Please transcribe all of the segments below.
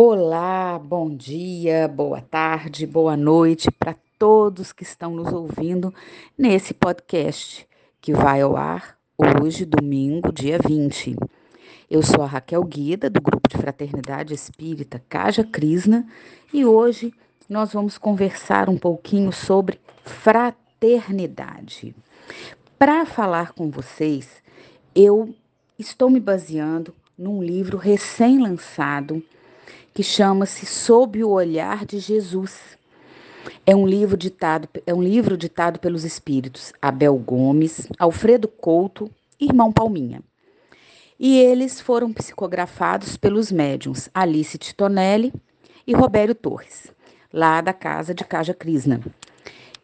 Olá, bom dia, boa tarde, boa noite para todos que estão nos ouvindo nesse podcast que vai ao ar hoje, domingo, dia 20. Eu sou a Raquel Guida, do grupo de Fraternidade Espírita Caja Krishna, e hoje nós vamos conversar um pouquinho sobre fraternidade. Para falar com vocês, eu estou me baseando num livro recém-lançado que chama-se Sob o Olhar de Jesus. É um livro ditado, é um livro ditado pelos espíritos Abel Gomes, Alfredo Couto Irmão Palminha. E eles foram psicografados pelos médiums Alice Titonelli e Robério Torres, lá da casa de Caja Krishna.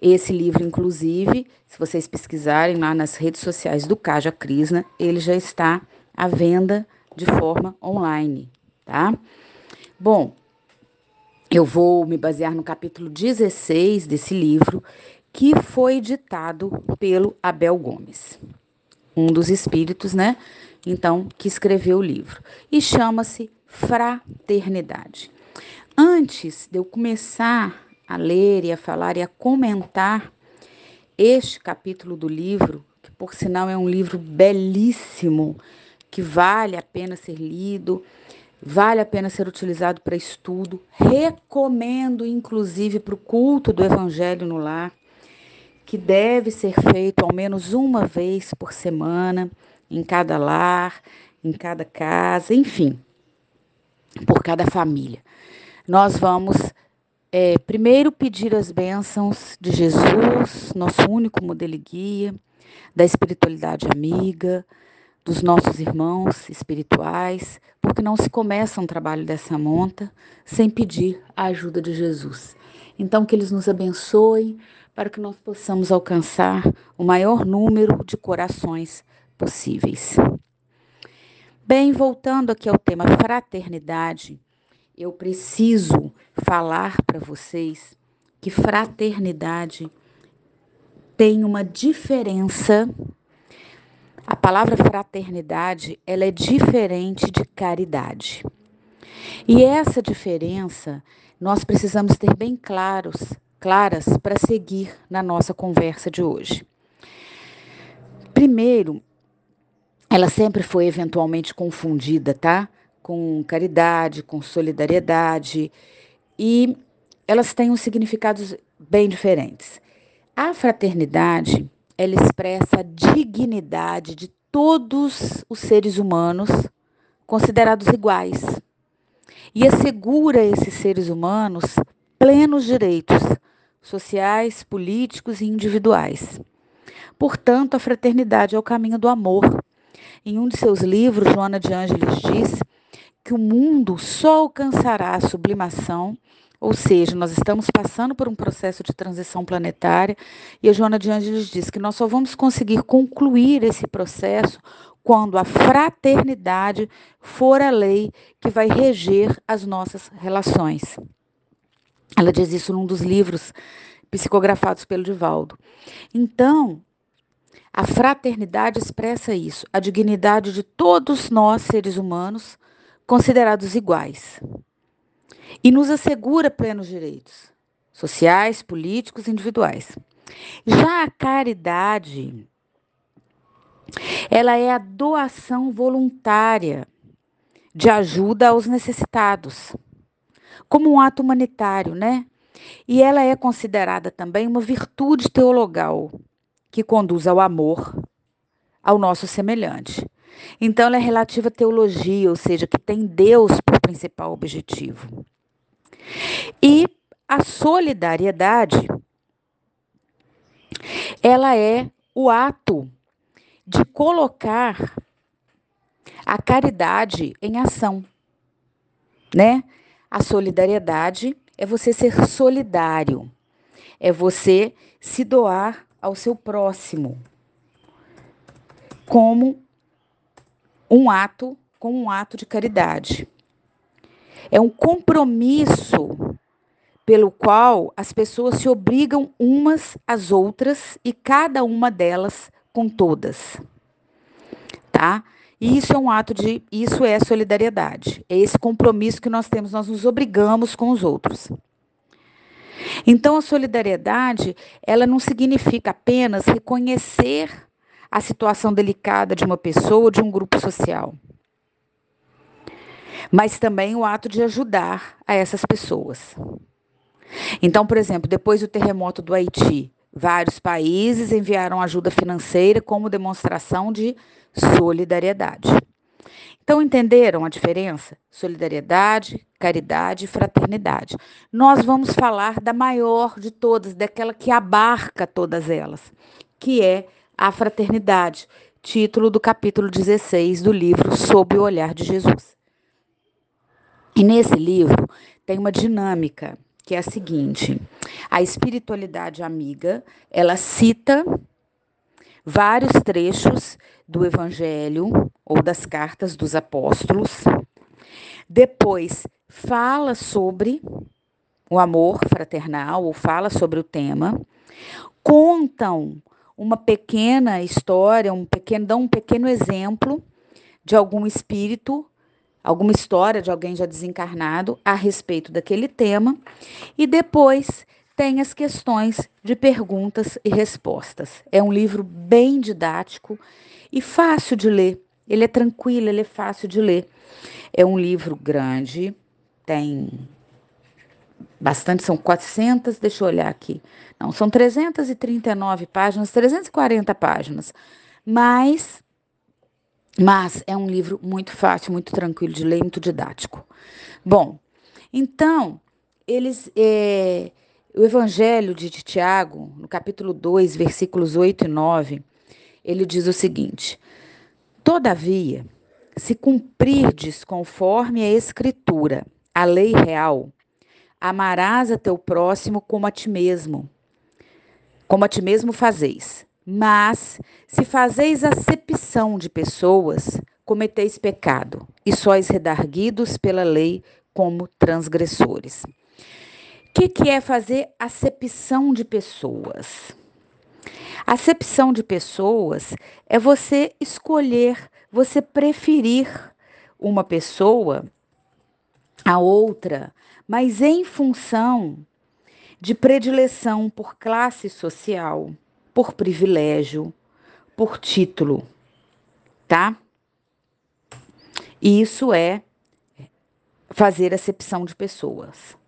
Esse livro, inclusive, se vocês pesquisarem lá nas redes sociais do Caja Krishna, ele já está à venda de forma online, tá? Bom, eu vou me basear no capítulo 16 desse livro, que foi ditado pelo Abel Gomes, um dos espíritos, né? Então, que escreveu o livro. E chama-se Fraternidade. Antes de eu começar a ler e a falar e a comentar este capítulo do livro, que por sinal é um livro belíssimo, que vale a pena ser lido vale a pena ser utilizado para estudo. Recomendo, inclusive, para o culto do Evangelho no lar, que deve ser feito ao menos uma vez por semana, em cada lar, em cada casa, enfim, por cada família. Nós vamos é, primeiro pedir as bênçãos de Jesus, nosso único modelo e guia, da espiritualidade amiga, dos nossos irmãos espirituais, porque não se começa um trabalho dessa monta sem pedir a ajuda de Jesus. Então, que eles nos abençoem para que nós possamos alcançar o maior número de corações possíveis. Bem, voltando aqui ao tema fraternidade, eu preciso falar para vocês que fraternidade tem uma diferença a palavra fraternidade, ela é diferente de caridade. E essa diferença nós precisamos ter bem claros, claras para seguir na nossa conversa de hoje. Primeiro, ela sempre foi eventualmente confundida, tá? Com caridade, com solidariedade, e elas têm um significados bem diferentes. A fraternidade ela expressa a dignidade de todos os seres humanos considerados iguais e assegura a esses seres humanos plenos direitos sociais, políticos e individuais. Portanto, a fraternidade é o caminho do amor. Em um de seus livros, Joana de Ângeles diz que o mundo só alcançará a sublimação ou seja, nós estamos passando por um processo de transição planetária e a Joana de Angeles diz que nós só vamos conseguir concluir esse processo quando a fraternidade for a lei que vai reger as nossas relações. Ela diz isso num dos livros psicografados pelo Divaldo. Então, a fraternidade expressa isso, a dignidade de todos nós, seres humanos, considerados iguais e nos assegura plenos direitos sociais, políticos e individuais. Já a caridade, ela é a doação voluntária de ajuda aos necessitados, como um ato humanitário, né? E ela é considerada também uma virtude teologal que conduz ao amor ao nosso semelhante. Então, ela é relativa à teologia, ou seja, que tem Deus por principal objetivo. E a solidariedade, ela é o ato de colocar a caridade em ação, né? A solidariedade é você ser solidário, é você se doar ao seu próximo, como um ato, como um ato de caridade. É um compromisso pelo qual as pessoas se obrigam umas às outras e cada uma delas com todas. Tá? E isso é um ato de, isso é solidariedade. É esse compromisso que nós temos, nós nos obrigamos com os outros. Então a solidariedade, ela não significa apenas reconhecer a situação delicada de uma pessoa ou de um grupo social, mas também o ato de ajudar a essas pessoas. Então, por exemplo, depois do terremoto do Haiti, vários países enviaram ajuda financeira como demonstração de solidariedade. Então, entenderam a diferença? Solidariedade, caridade e fraternidade. Nós vamos falar da maior de todas, daquela que abarca todas elas, que é a fraternidade, título do capítulo 16 do livro Sob o Olhar de Jesus. E nesse livro tem uma dinâmica que é a seguinte: a espiritualidade amiga, ela cita vários trechos do evangelho ou das cartas dos apóstolos. Depois fala sobre o amor fraternal ou fala sobre o tema. Contam uma pequena história, um pequeno, dão um pequeno exemplo de algum espírito alguma história de alguém já desencarnado a respeito daquele tema, e depois tem as questões de perguntas e respostas. É um livro bem didático e fácil de ler. Ele é tranquilo, ele é fácil de ler. É um livro grande, tem bastante, são 400, deixa eu olhar aqui. Não, são 339 páginas, 340 páginas. Mas mas é um livro muito fácil, muito tranquilo de ler, muito didático. Bom, então, eles. É, o Evangelho de Tiago, no capítulo 2, versículos 8 e 9, ele diz o seguinte: Todavia, se cumprirdes conforme a Escritura, a lei real, amarás a teu próximo como a ti mesmo, como a ti mesmo fazeis. Mas, se fazeis acepção de pessoas, cometeis pecado, e sois redarguidos pela lei como transgressores. O que, que é fazer acepção de pessoas? Acepção de pessoas é você escolher, você preferir uma pessoa a outra, mas em função de predileção por classe social, por privilégio, por título, tá? Isso é fazer acepção de pessoas.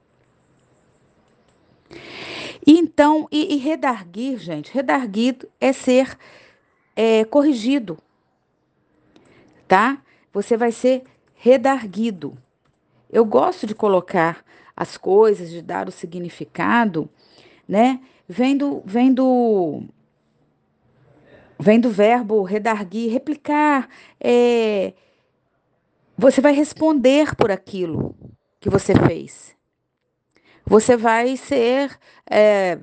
E então, e, e redarguir, gente, redarguir é ser é, corrigido, tá? Você vai ser redarguido. Eu gosto de colocar as coisas, de dar o significado, né? Vendo, vendo vem do verbo redarguir, replicar. É, você vai responder por aquilo que você fez. Você vai ser. É,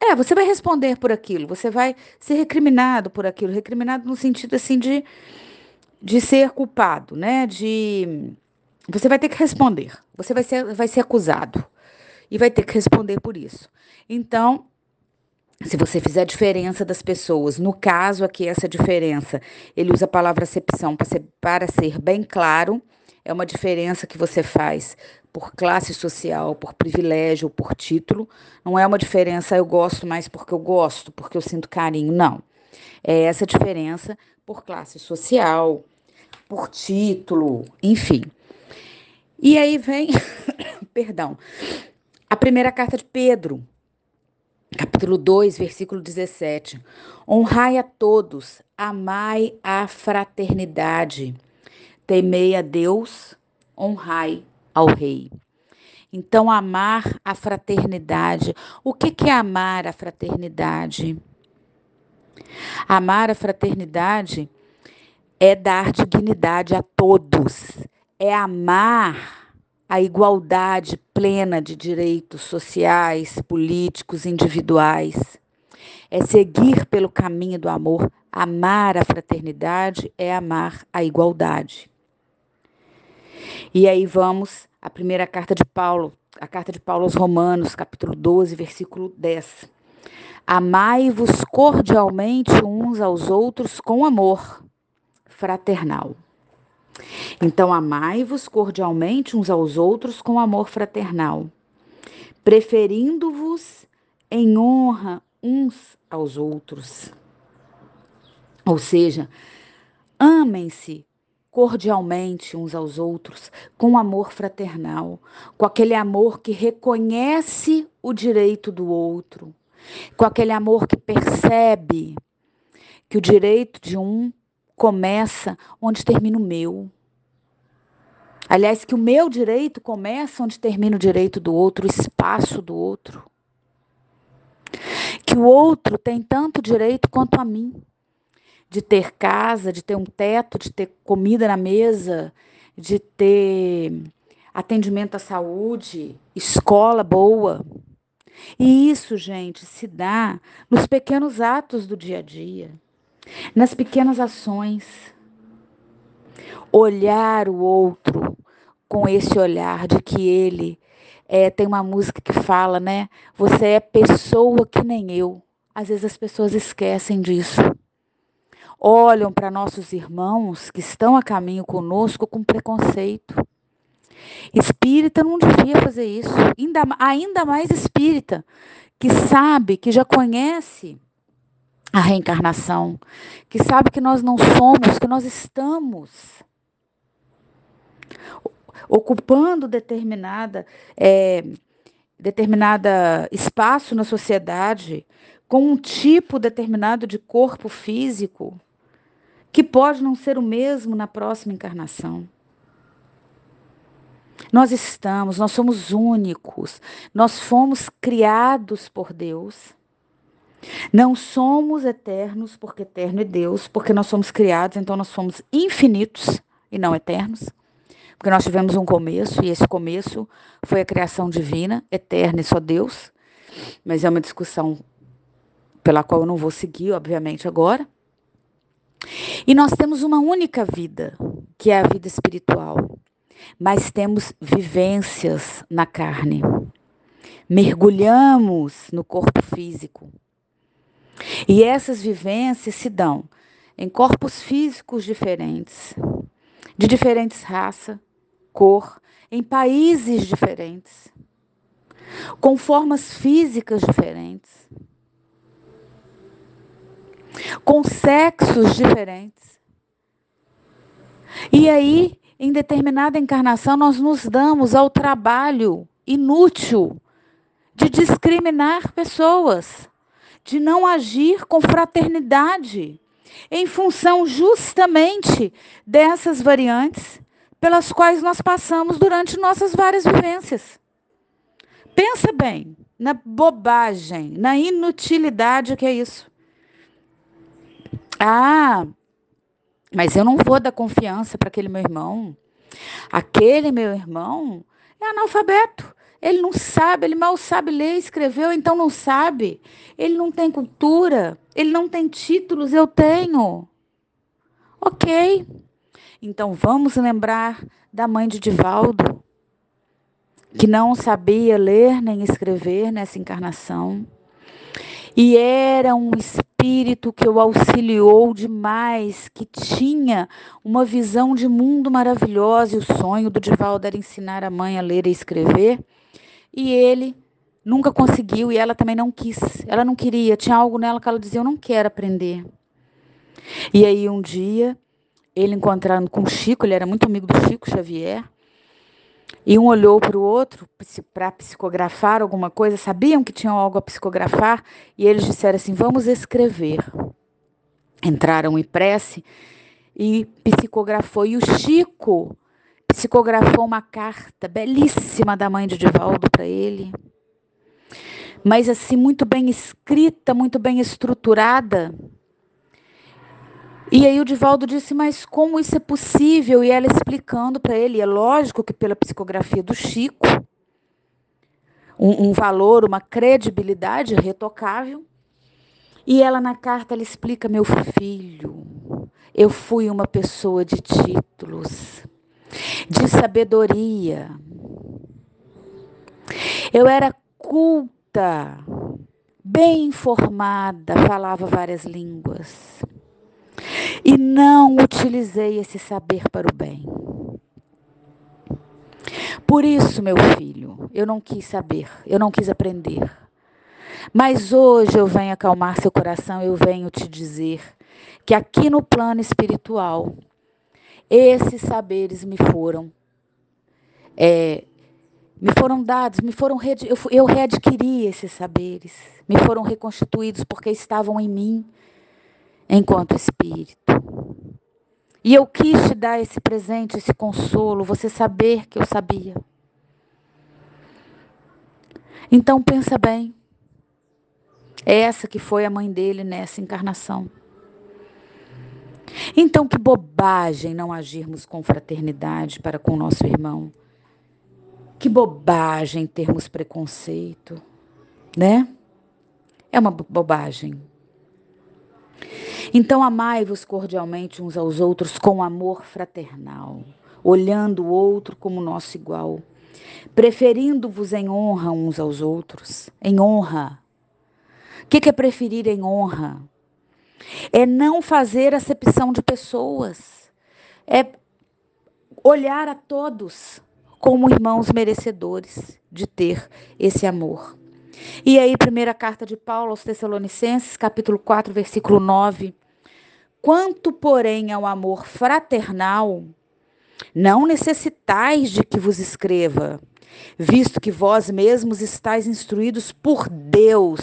é, você vai responder por aquilo, você vai ser recriminado por aquilo, recriminado no sentido assim de, de ser culpado, né? De você vai ter que responder, você vai ser, vai ser acusado e vai ter que responder por isso. Então, se você fizer a diferença das pessoas, no caso aqui, essa diferença, ele usa a palavra acepção para ser, para ser bem claro, é uma diferença que você faz por classe social, por privilégio, por título. Não é uma diferença, eu gosto mais porque eu gosto, porque eu sinto carinho. Não. É essa diferença por classe social, por título, enfim. E aí vem, perdão, a primeira carta de Pedro, capítulo 2, versículo 17. Honrai a todos, amai a fraternidade, temei a Deus, honrai ao rei. Então, amar a fraternidade. O que, que é amar a fraternidade? Amar a fraternidade é dar dignidade a todos, é amar a igualdade plena de direitos sociais, políticos, individuais. É seguir pelo caminho do amor. Amar a fraternidade é amar a igualdade. E aí vamos à primeira carta de Paulo, a carta de Paulo aos Romanos, capítulo 12, versículo 10. Amai-vos cordialmente uns aos outros com amor fraternal. Então, amai-vos cordialmente uns aos outros com amor fraternal, preferindo-vos em honra uns aos outros. Ou seja, amem-se cordialmente uns aos outros, com amor fraternal, com aquele amor que reconhece o direito do outro, com aquele amor que percebe que o direito de um começa onde termina o meu. Aliás, que o meu direito começa onde termina o direito do outro, o espaço do outro. Que o outro tem tanto direito quanto a mim de ter casa, de ter um teto, de ter comida na mesa, de ter atendimento à saúde, escola boa. E isso, gente, se dá nos pequenos atos do dia a dia, nas pequenas ações. Olhar o outro com esse olhar de que ele é, tem uma música que fala, né? Você é pessoa que nem eu. Às vezes as pessoas esquecem disso olham para nossos irmãos que estão a caminho conosco com preconceito. Espírita não devia fazer isso, ainda, ainda mais espírita, que sabe, que já conhece a reencarnação, que sabe que nós não somos, que nós estamos ocupando determinada é, determinada espaço na sociedade com um tipo determinado de corpo físico que pode não ser o mesmo na próxima encarnação. Nós estamos, nós somos únicos, nós fomos criados por Deus. Não somos eternos, porque eterno é Deus, porque nós somos criados, então nós somos infinitos e não eternos. Porque nós tivemos um começo, e esse começo foi a criação divina, eterna e só Deus. Mas é uma discussão pela qual eu não vou seguir, obviamente, agora. E nós temos uma única vida, que é a vida espiritual, mas temos vivências na carne. Mergulhamos no corpo físico. E essas vivências se dão em corpos físicos diferentes, de diferentes raça, cor, em países diferentes, com formas físicas diferentes com sexos diferentes. E aí, em determinada encarnação, nós nos damos ao trabalho inútil de discriminar pessoas, de não agir com fraternidade, em função justamente dessas variantes pelas quais nós passamos durante nossas várias vivências. Pensa bem na bobagem, na inutilidade que é isso. Ah, mas eu não vou dar confiança para aquele meu irmão. Aquele meu irmão é analfabeto. Ele não sabe, ele mal sabe ler e escrever, então não sabe. Ele não tem cultura, ele não tem títulos, eu tenho. Ok. Então vamos lembrar da mãe de Divaldo, que não sabia ler nem escrever nessa encarnação. E era um espírito que o auxiliou demais, que tinha uma visão de mundo maravilhosa, e o sonho do Divaldo era ensinar a mãe a ler e escrever. E ele nunca conseguiu e ela também não quis. Ela não queria, tinha algo nela que ela dizia: Eu não quero aprender. E aí um dia, ele encontrando com o Chico, ele era muito amigo do Chico Xavier, e um olhou para o outro para psicografar alguma coisa, sabiam que tinham algo a psicografar, e eles disseram assim: vamos escrever. Entraram em prece e psicografou. E o Chico psicografou uma carta belíssima da mãe de Divaldo para ele, mas assim, muito bem escrita, muito bem estruturada. E aí o Divaldo disse, mas como isso é possível? E ela explicando para ele, é lógico que pela psicografia do Chico, um, um, valor, uma credibilidade retocável. E ela na carta ela explica, meu filho, eu fui uma pessoa de títulos, de sabedoria. Eu era culta, bem informada, falava várias línguas. e não utilizei esse saber para o bem. Por isso, meu filho, eu não quis saber, eu não quis aprender. Mas hoje eu venho acalmar seu coração, eu venho te dizer que aqui no plano espiritual, esses saberes me foram é, me foram dados, me foram eu, eu readquiri esses saberes, me foram reconstituídos porque estavam em mim enquanto espírito. E eu quis te dar esse presente, esse consolo, você saber que eu sabia. Então pensa bem. É essa que foi a mãe dele nessa encarnação. Então que bobagem não agirmos com fraternidade para com nosso irmão. Que bobagem termos preconceito, né? É uma bobagem. Então, amai-vos cordialmente uns aos outros com amor fraternal, olhando o outro como nosso igual, preferindo-vos em honra uns aos outros, em honra. O que é preferir em honra? É não fazer acepção de pessoas, é olhar a todos como irmãos merecedores de ter esse amor. E aí, primeira carta de Paulo aos Tessalonicenses, capítulo 4, versículo 9. Quanto, porém, ao amor fraternal, não necessitais de que vos escreva, visto que vós mesmos estáis instruídos por Deus,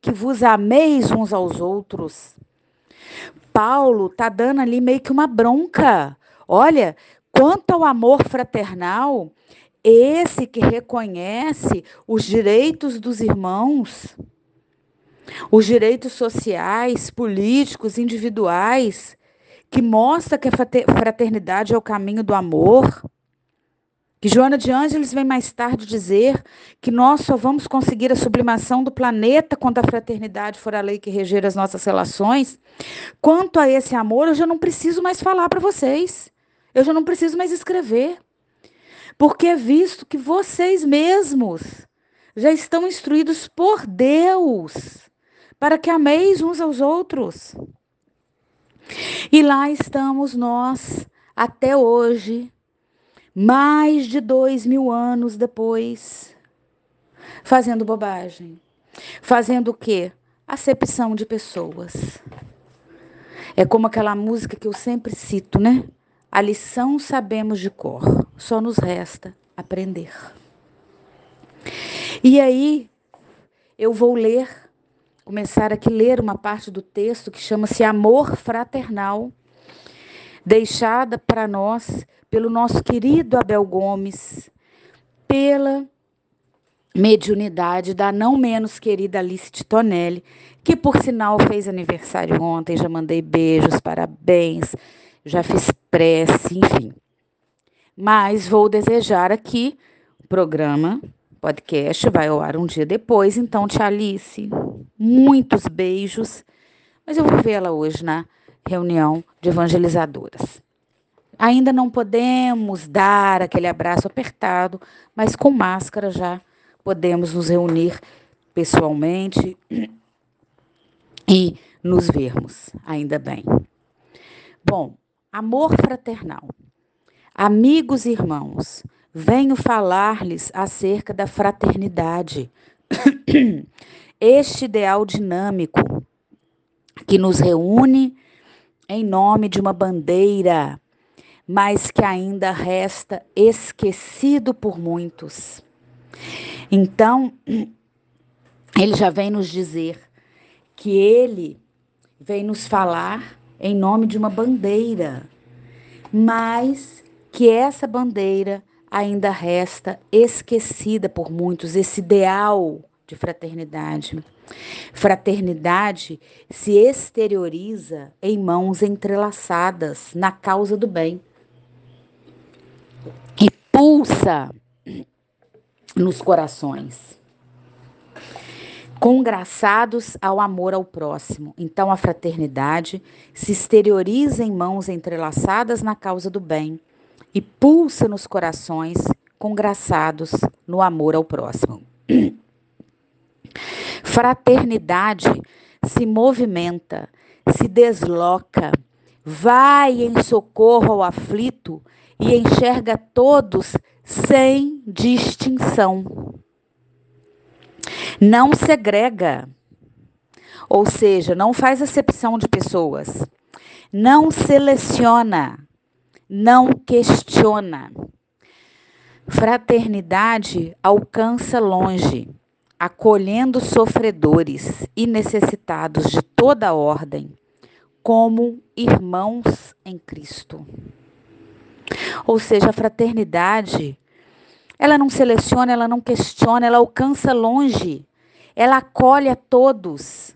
que vos ameis uns aos outros. Paulo está dando ali meio que uma bronca. Olha, quanto ao amor fraternal, esse que reconhece os direitos dos irmãos, os direitos sociais, políticos, individuais, que mostra que a fraternidade é o caminho do amor. Que Joana de Ângeles vem mais tarde dizer que nós só vamos conseguir a sublimação do planeta quando a fraternidade for a lei que reger as nossas relações. Quanto a esse amor, eu já não preciso mais falar para vocês. Eu já não preciso mais escrever. Porque é visto que vocês mesmos já estão instruídos por Deus para que ameis uns aos outros. E lá estamos nós, até hoje, mais de dois mil anos depois, fazendo bobagem. Fazendo o quê? Acepção de pessoas. É como aquela música que eu sempre cito, né? A lição sabemos de cor, só nos resta aprender. E aí, eu vou ler, começar aqui a ler uma parte do texto que chama-se Amor Fraternal, deixada para nós pelo nosso querido Abel Gomes, pela mediunidade da não menos querida Alice Titonelli, que por sinal fez aniversário ontem, já mandei beijos, parabéns já fiz prece, enfim. Mas vou desejar aqui o programa, podcast, vai ao ar um dia depois. Então, Tia Alice, muitos beijos. Mas eu vou vê-la hoje na reunião de evangelizadoras. Ainda não podemos dar aquele abraço apertado, mas com máscara já podemos nos reunir pessoalmente e nos vermos, ainda bem. Bom, Amor fraternal. Amigos e irmãos, venho falar-lhes acerca da fraternidade. Este ideal dinâmico que nos reúne em nome de uma bandeira, mas que ainda resta esquecido por muitos. Então, ele já vem nos dizer que ele vem nos falar em nome de uma bandeira, mas que essa bandeira ainda resta esquecida por muitos, esse ideal de fraternidade. Fraternidade se exterioriza em mãos entrelaçadas na causa do bem e pulsa nos corações congraçados ao amor ao próximo. Então a fraternidade se exterioriza em mãos entrelaçadas na causa do bem e pulsa nos corações congraçados no amor ao próximo. Fraternidade se movimenta, se desloca, vai em socorro ao aflito e enxerga todos sem distinção. Não segrega, ou seja, não faz acepção de pessoas, não seleciona, não questiona. Fraternidade alcança longe, acolhendo sofredores e necessitados de toda ordem, como irmãos em Cristo. Ou seja, a fraternidade, ela não seleciona, ela não questiona, ela alcança longe, ela acolhe a todos,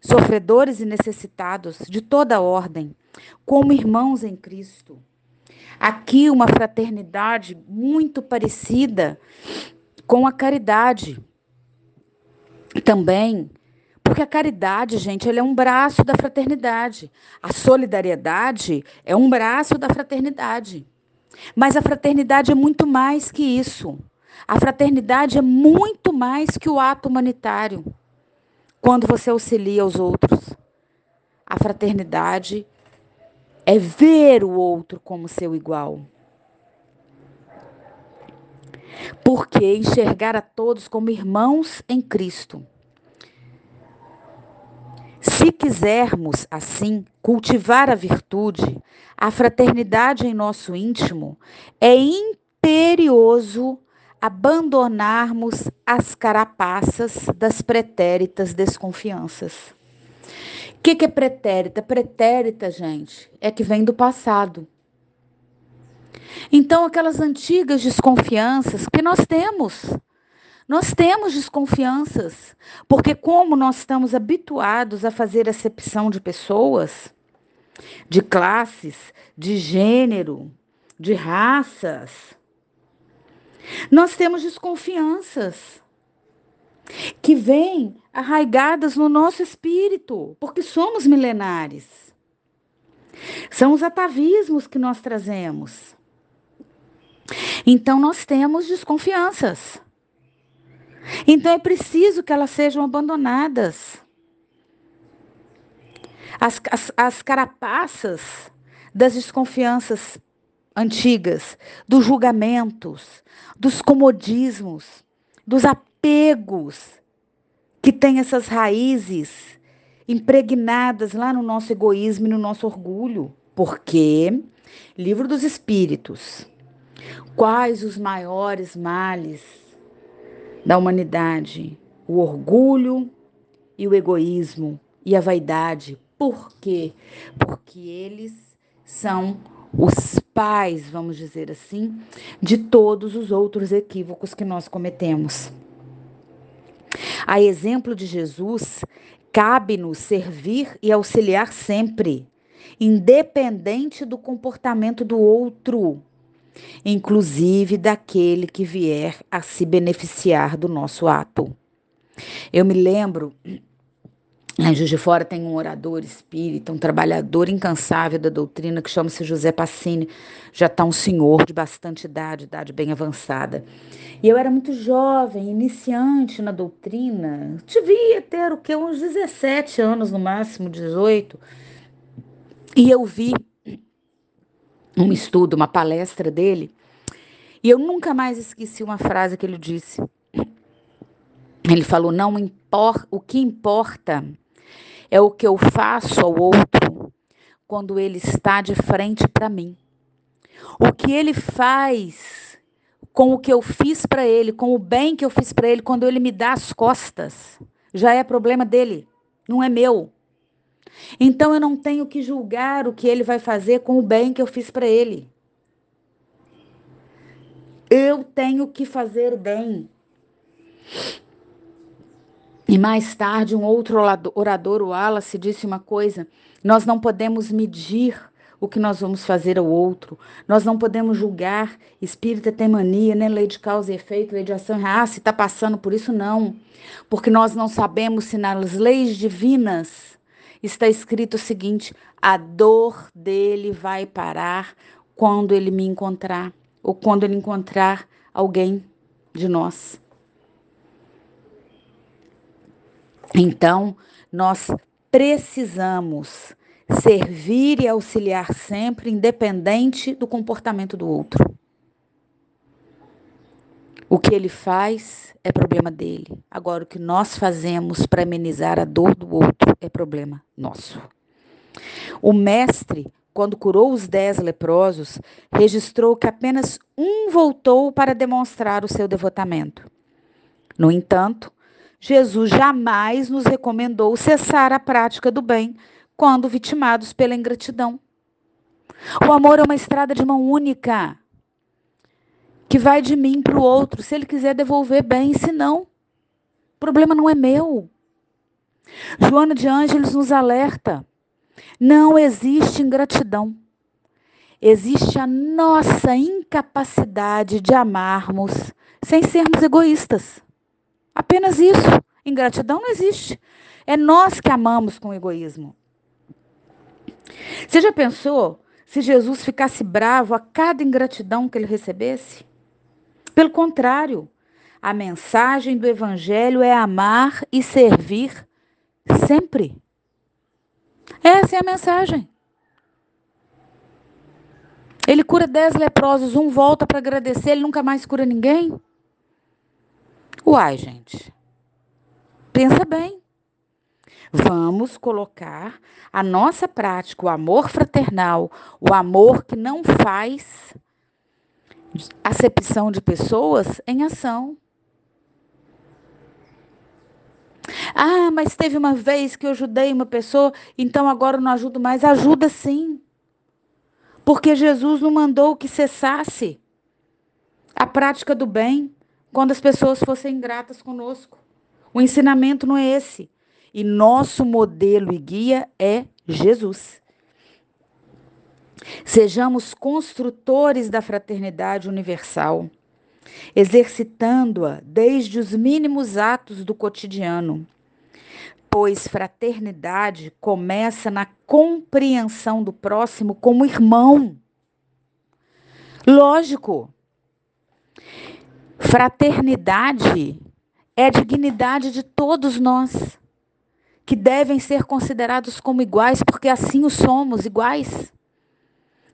sofredores e necessitados de toda ordem, como irmãos em Cristo. Aqui uma fraternidade muito parecida com a caridade. Também, porque a caridade, gente, ele é um braço da fraternidade. A solidariedade é um braço da fraternidade. Mas a fraternidade é muito mais que isso. A fraternidade é muito mais que o ato humanitário. Quando você auxilia os outros. A fraternidade é ver o outro como seu igual. Porque enxergar a todos como irmãos em Cristo. Se quisermos, assim, cultivar a virtude, a fraternidade em nosso íntimo, é imperioso abandonarmos as carapaças das pretéritas desconfianças. O que, que é pretérita? Pretérita, gente, é que vem do passado. Então, aquelas antigas desconfianças que nós temos, nós temos desconfianças, porque como nós estamos habituados a fazer acepção de pessoas, de classes, de gênero, de raças, nós temos desconfianças que vêm arraigadas no nosso espírito, porque somos milenares. São os atavismos que nós trazemos. Então nós temos desconfianças. Então é preciso que elas sejam abandonadas. As, as, as carapaças das desconfianças antigas, dos julgamentos, dos comodismos, dos apegos que têm essas raízes impregnadas lá no nosso egoísmo e no nosso orgulho. Porque, livro dos Espíritos, quais os maiores males da humanidade? O orgulho e o egoísmo e a vaidade. Por quê? Porque eles são os pais, vamos dizer assim, de todos os outros equívocos que nós cometemos. A exemplo de Jesus, cabe-nos servir e auxiliar sempre, independente do comportamento do outro, inclusive daquele que vier a se beneficiar do nosso ato. Eu me lembro em Juiz de Fora tem um orador espírita, um trabalhador incansável da doutrina que chama-se José Passini. Já está um senhor de bastante idade, idade bem avançada. E eu era muito jovem, iniciante na doutrina. Devia ter o que? Uns 17 anos no máximo, 18. E eu vi um estudo, uma palestra dele. E eu nunca mais esqueci uma frase que ele disse. Ele falou: não importa, o que importa é o que eu faço ao outro quando ele está de frente para mim. O que ele faz com o que eu fiz para ele, com o bem que eu fiz para ele quando ele me dá as costas, já é problema dele, não é meu. Então eu não tenho que julgar o que ele vai fazer com o bem que eu fiz para ele. Eu tenho que fazer o bem. E mais tarde, um outro orador, o Wallace, disse uma coisa: nós não podemos medir o que nós vamos fazer ao outro, nós não podemos julgar. Espírita tem mania, né? Lei de causa e efeito, lei de ação ah, se está passando por isso, não. Porque nós não sabemos se nas leis divinas está escrito o seguinte: a dor dele vai parar quando ele me encontrar, ou quando ele encontrar alguém de nós. Então, nós precisamos servir e auxiliar sempre, independente do comportamento do outro. O que ele faz é problema dele. Agora, o que nós fazemos para amenizar a dor do outro é problema nosso. O mestre, quando curou os dez leprosos, registrou que apenas um voltou para demonstrar o seu devotamento. No entanto, Jesus jamais nos recomendou cessar a prática do bem quando vitimados pela ingratidão. O amor é uma estrada de mão única que vai de mim para o outro. Se ele quiser devolver bem, se não, o problema não é meu. Joana de Ângeles nos alerta: não existe ingratidão. Existe a nossa incapacidade de amarmos sem sermos egoístas. Apenas isso. Ingratidão não existe. É nós que amamos com egoísmo. Você já pensou se Jesus ficasse bravo a cada ingratidão que ele recebesse? Pelo contrário, a mensagem do Evangelho é amar e servir sempre. Essa é a mensagem. Ele cura dez leprosos, um volta para agradecer, ele nunca mais cura ninguém. Uai, gente. Pensa bem. Vamos colocar a nossa prática, o amor fraternal, o amor que não faz acepção de pessoas em ação. Ah, mas teve uma vez que eu ajudei uma pessoa, então agora não ajudo mais. Ajuda sim. Porque Jesus não mandou que cessasse a prática do bem quando as pessoas fossem ingratas conosco. O ensinamento não é esse. E nosso modelo e guia é Jesus. Sejamos construtores da fraternidade universal, exercitando-a desde os mínimos atos do cotidiano, pois fraternidade começa na compreensão do próximo como irmão. Lógico, fraternidade é a dignidade de todos nós, que devem ser considerados como iguais, porque assim o somos, iguais.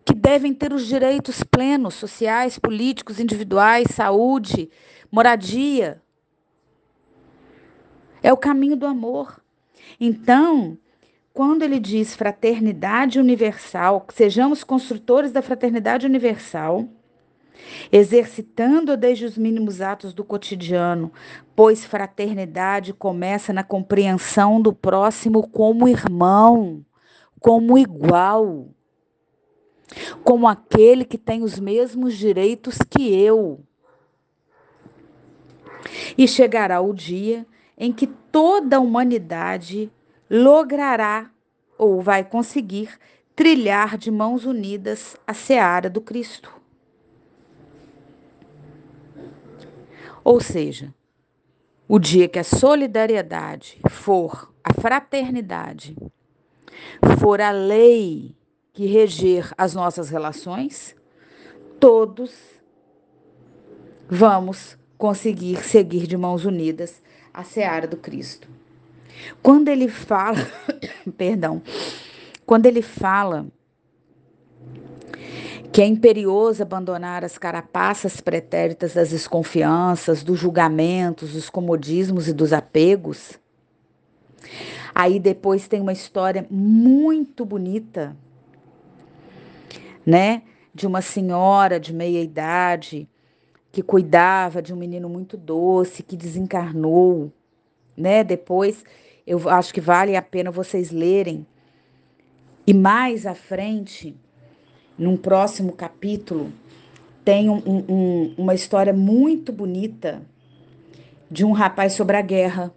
Que devem ter os direitos plenos, sociais, políticos, individuais, saúde, moradia. É o caminho do amor. Então, quando ele diz fraternidade universal, sejamos construtores da fraternidade universal, exercitando desde os mínimos atos do cotidiano, pois fraternidade começa na compreensão do próximo como irmão, como igual, como aquele que tem os mesmos direitos que eu. E chegará o dia em que toda a humanidade logrará ou vai conseguir trilhar de mãos unidas a seara do Cristo. Ou seja, o dia que a solidariedade for a fraternidade, for a lei que reger as nossas relações, todos vamos conseguir seguir de mãos unidas a seara do Cristo. Quando ele fala, perdão, quando ele fala que é imperioso abandonar as carapaças pretéritas das desconfianças, dos julgamentos, dos comodismos e dos apegos. Aí depois tem uma história muito bonita, né? De uma senhora de meia idade que cuidava de um menino muito doce que desencarnou, né? Depois eu acho que vale a pena vocês lerem. E mais à frente, num próximo capítulo, tem um, um, uma história muito bonita de um rapaz sobre a guerra.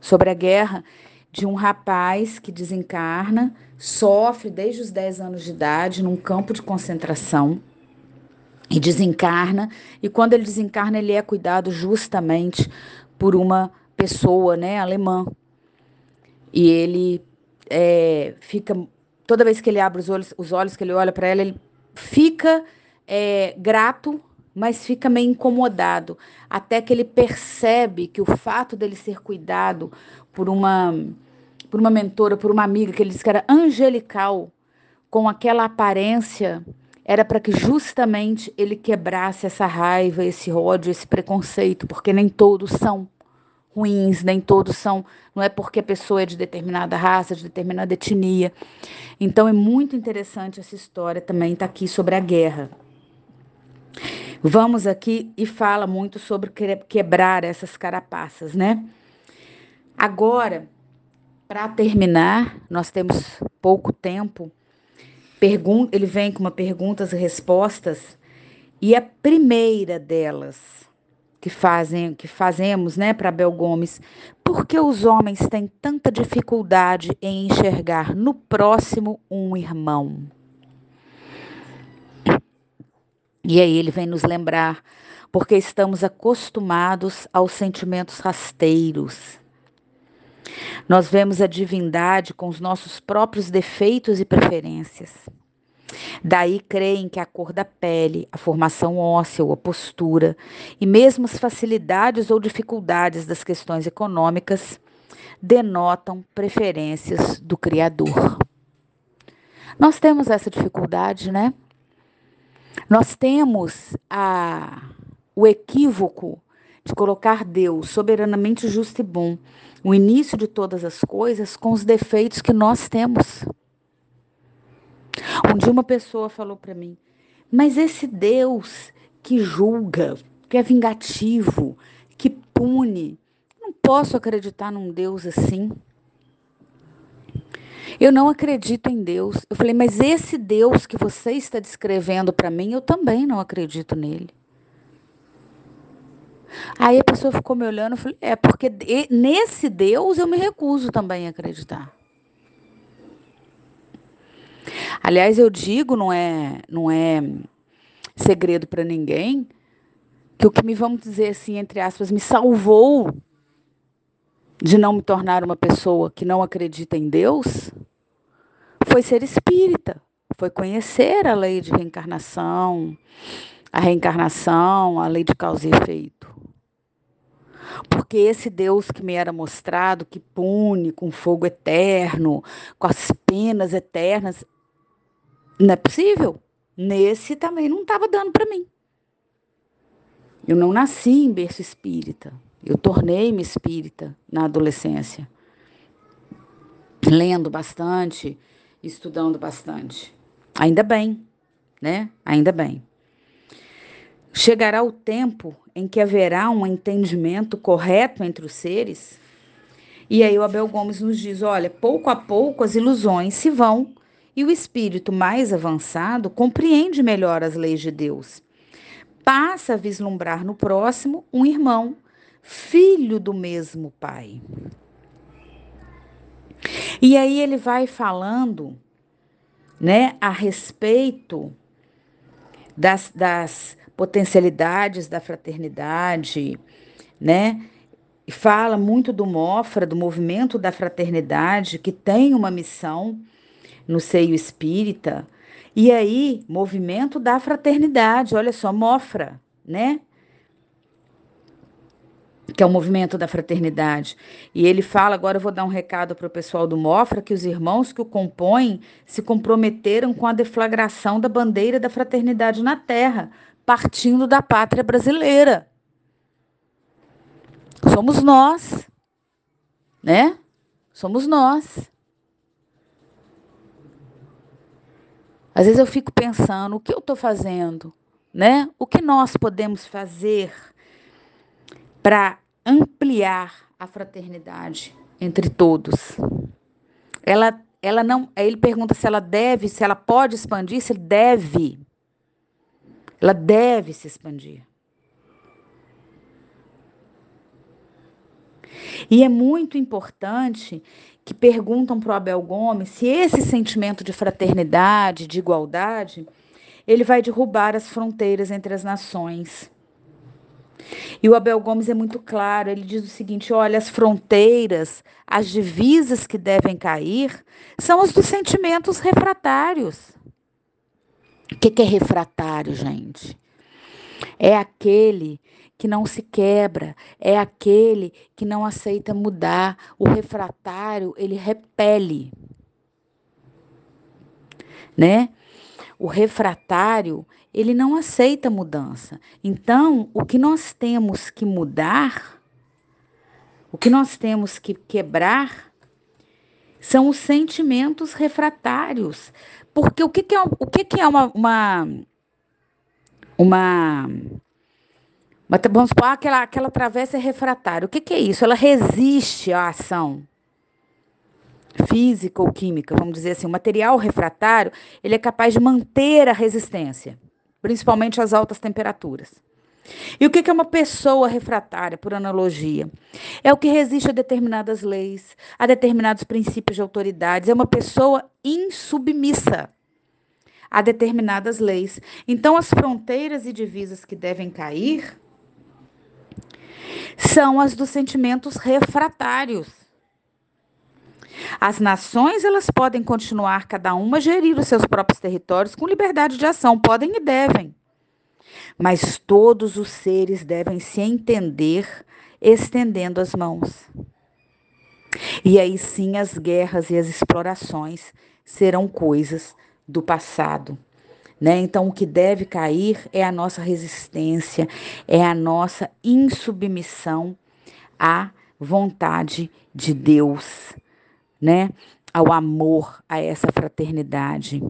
Sobre a guerra de um rapaz que desencarna, sofre desde os 10 anos de idade num campo de concentração e desencarna. E quando ele desencarna, ele é cuidado justamente por uma pessoa, né, alemã. E ele é, fica toda vez que ele abre os olhos, os olhos que ele olha para ela, ele fica é, grato, mas fica meio incomodado, até que ele percebe que o fato dele ser cuidado por uma por uma mentora, por uma amiga, que ele disse que era angelical, com aquela aparência, era para que justamente ele quebrasse essa raiva, esse ódio, esse preconceito, porque nem todos são ruins, nem todos são, não é porque a pessoa é de determinada raça, de determinada etnia. Então é muito interessante essa história também está aqui sobre a guerra. Vamos aqui e fala muito sobre quebrar essas carapaças, né? Agora, para terminar, nós temos pouco tempo. Pergun ele vem com uma perguntas e respostas e a primeira delas que fazem, que fazemos, né, para Bel Gomes, por que os homens têm tanta dificuldade em enxergar no próximo um irmão? E aí ele vem nos lembrar, porque estamos acostumados aos sentimentos rasteiros. Nós vemos a divindade com os nossos próprios defeitos e preferências. Daí creem que a cor da pele, a formação óssea ou a postura, e mesmo as facilidades ou dificuldades das questões econômicas denotam preferências do Criador. Nós temos essa dificuldade, né? Nós temos a, o equívoco de colocar Deus soberanamente justo e bom, o início de todas as coisas, com os defeitos que nós temos. Um dia uma pessoa falou para mim: "Mas esse Deus que julga, que é vingativo, que pune, não posso acreditar num Deus assim". Eu não acredito em Deus. Eu falei: "Mas esse Deus que você está descrevendo para mim, eu também não acredito nele". Aí a pessoa ficou me olhando, eu falei: "É, porque nesse Deus eu me recuso também a acreditar". Aliás, eu digo, não é, não é segredo para ninguém, que o que me vamos dizer assim, entre aspas, me salvou de não me tornar uma pessoa que não acredita em Deus, foi ser espírita, foi conhecer a lei de reencarnação, a reencarnação, a lei de causa e efeito. Porque esse Deus que me era mostrado, que pune com fogo eterno, com as penas eternas, não é possível. Nesse também não estava dando para mim. Eu não nasci em berço espírita. Eu tornei-me espírita na adolescência. Lendo bastante, estudando bastante. Ainda bem, né? Ainda bem. Chegará o tempo em que haverá um entendimento correto entre os seres. E aí o Abel Gomes nos diz: olha, pouco a pouco as ilusões se vão e o espírito mais avançado compreende melhor as leis de Deus. Passa a vislumbrar no próximo um irmão, filho do mesmo pai. E aí ele vai falando, né, a respeito das, das potencialidades da fraternidade, né? Fala muito do Mofra, do movimento da fraternidade, que tem uma missão no seio espírita. E aí, movimento da fraternidade, olha só, Mofra, né? Que é o movimento da fraternidade. E ele fala: agora eu vou dar um recado para o pessoal do Mofra, que os irmãos que o compõem se comprometeram com a deflagração da bandeira da fraternidade na terra, partindo da pátria brasileira. Somos nós, né? Somos nós. Às vezes eu fico pensando, o que eu estou fazendo, né? O que nós podemos fazer para ampliar a fraternidade entre todos? Ela, ela não, ele pergunta se ela deve, se ela pode expandir, se deve. Ela deve se expandir. E é muito importante que perguntam para o Abel Gomes se esse sentimento de fraternidade, de igualdade, ele vai derrubar as fronteiras entre as nações. E o Abel Gomes é muito claro, ele diz o seguinte: olha, as fronteiras, as divisas que devem cair, são as dos sentimentos refratários. O que, que é refratário, gente? É aquele que não se quebra, é aquele que não aceita mudar. O refratário, ele repele. Né? O refratário, ele não aceita mudança. Então, o que nós temos que mudar, o que nós temos que quebrar, são os sentimentos refratários. Porque o que, que é, o que, que é uma, uma, uma vamos supor, aquela, aquela travessa é refratária. O que, que é isso? Ela resiste à ação física ou química, vamos dizer assim. O material refratário, ele é capaz de manter a resistência, principalmente às altas temperaturas. E o que é uma pessoa refratária, por analogia? É o que resiste a determinadas leis, a determinados princípios de autoridades. É uma pessoa insubmissa a determinadas leis. Então, as fronteiras e divisas que devem cair são as dos sentimentos refratários. As nações elas podem continuar cada uma a gerir os seus próprios territórios com liberdade de ação, podem e devem. Mas todos os seres devem se entender estendendo as mãos. E aí sim as guerras e as explorações serão coisas do passado. Né? Então, o que deve cair é a nossa resistência, é a nossa insubmissão à vontade de Deus, né? ao amor, a essa fraternidade.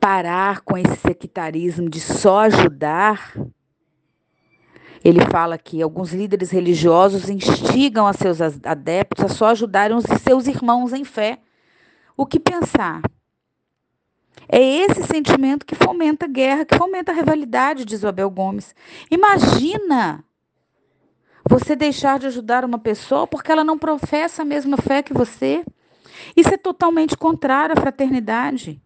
Parar com esse sectarismo de só ajudar. Ele fala que alguns líderes religiosos instigam a seus adeptos a só ajudarem os seus irmãos em fé. O que pensar? É esse sentimento que fomenta a guerra, que fomenta a rivalidade, diz o Abel Gomes. Imagina você deixar de ajudar uma pessoa porque ela não professa a mesma fé que você. Isso é totalmente contrário à fraternidade.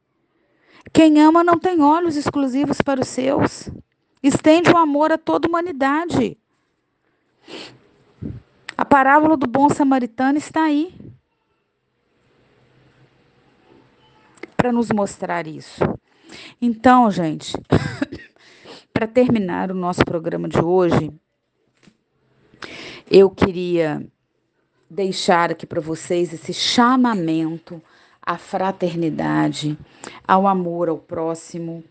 Quem ama não tem olhos exclusivos para os seus. Estende o amor a toda a humanidade. A parábola do bom samaritano está aí. para nos mostrar isso. Então, gente, para terminar o nosso programa de hoje, eu queria deixar aqui para vocês esse chamamento à fraternidade, ao amor ao próximo,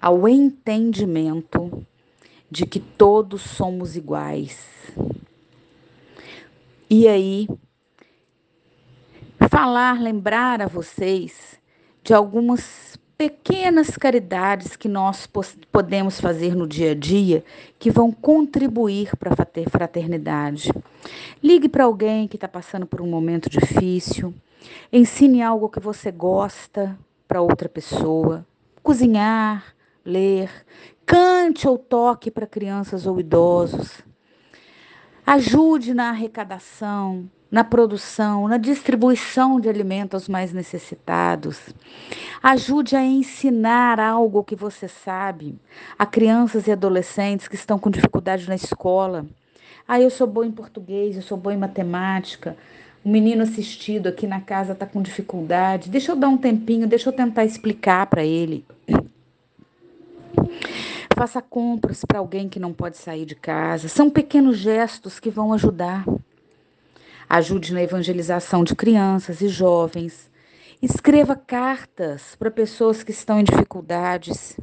ao entendimento de que todos somos iguais. E aí, falar, lembrar a vocês de algumas pequenas caridades que nós podemos fazer no dia a dia que vão contribuir para a fraternidade. Ligue para alguém que está passando por um momento difícil. Ensine algo que você gosta para outra pessoa. Cozinhar, ler, cante ou toque para crianças ou idosos. Ajude na arrecadação, na produção, na distribuição de alimentos aos mais necessitados. Ajude a ensinar algo que você sabe a crianças e adolescentes que estão com dificuldade na escola. Ah, eu sou boa em português, eu sou boa em matemática. O menino assistido aqui na casa está com dificuldade. Deixa eu dar um tempinho, deixa eu tentar explicar para ele. Faça compras para alguém que não pode sair de casa. São pequenos gestos que vão ajudar. Ajude na evangelização de crianças e jovens. Escreva cartas para pessoas que estão em dificuldades.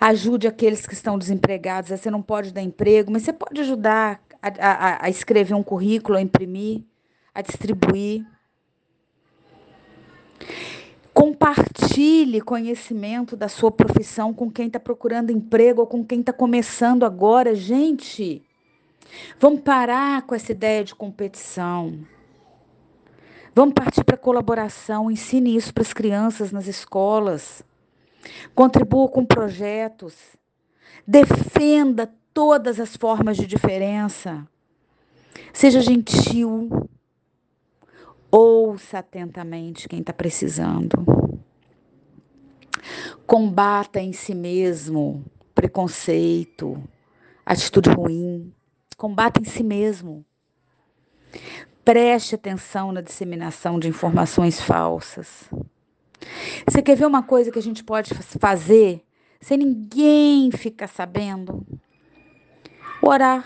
Ajude aqueles que estão desempregados. Você não pode dar emprego, mas você pode ajudar a, a, a escrever um currículo, a imprimir, a distribuir. Compartilhe conhecimento da sua profissão com quem está procurando emprego ou com quem está começando agora. Gente, Vamos parar com essa ideia de competição. Vamos partir para colaboração. Ensine isso para as crianças nas escolas. Contribua com projetos. Defenda todas as formas de diferença. Seja gentil. Ouça atentamente quem está precisando. Combata em si mesmo preconceito, atitude ruim. Combata em si mesmo. Preste atenção na disseminação de informações falsas. Você quer ver uma coisa que a gente pode fazer sem ninguém ficar sabendo. Orar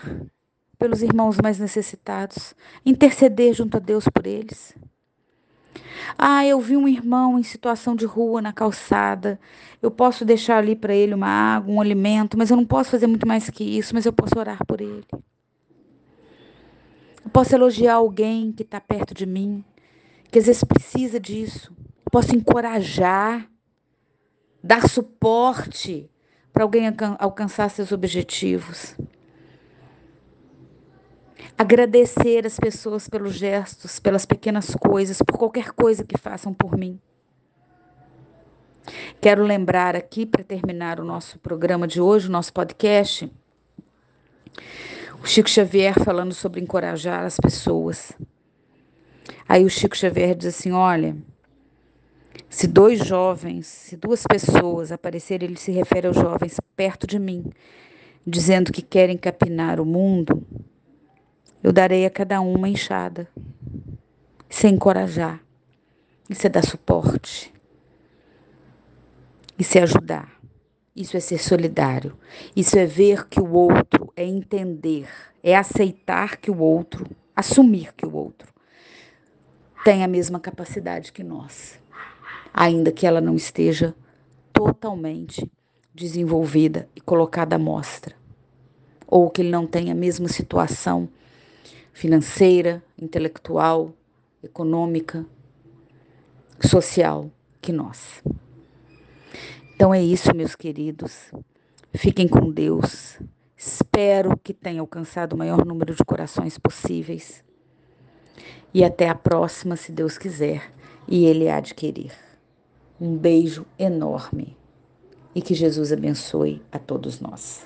pelos irmãos mais necessitados, interceder junto a Deus por eles. Ah, eu vi um irmão em situação de rua na calçada. Eu posso deixar ali para ele uma água, um alimento, mas eu não posso fazer muito mais que isso, mas eu posso orar por ele. Eu posso elogiar alguém que está perto de mim, que às vezes precisa disso. Eu posso encorajar, dar suporte para alguém alcançar seus objetivos. Agradecer as pessoas pelos gestos, pelas pequenas coisas, por qualquer coisa que façam por mim. Quero lembrar aqui, para terminar o nosso programa de hoje, o nosso podcast, o Chico Xavier falando sobre encorajar as pessoas. Aí o Chico Xavier diz assim: olha, se dois jovens, se duas pessoas aparecerem, ele se refere aos jovens perto de mim, dizendo que querem capinar o mundo, eu darei a cada um uma enxada. Isso é encorajar. Isso é dar suporte. Isso é ajudar. Isso é ser solidário. Isso é ver que o outro, é entender, é aceitar que o outro, assumir que o outro tem a mesma capacidade que nós, ainda que ela não esteja totalmente desenvolvida e colocada à mostra, ou que ele não tenha a mesma situação financeira, intelectual, econômica, social que nós. Então é isso, meus queridos. Fiquem com Deus. Espero que tenha alcançado o maior número de corações possíveis. E até a próxima, se Deus quiser, e Ele há de querer. Um beijo enorme e que Jesus abençoe a todos nós.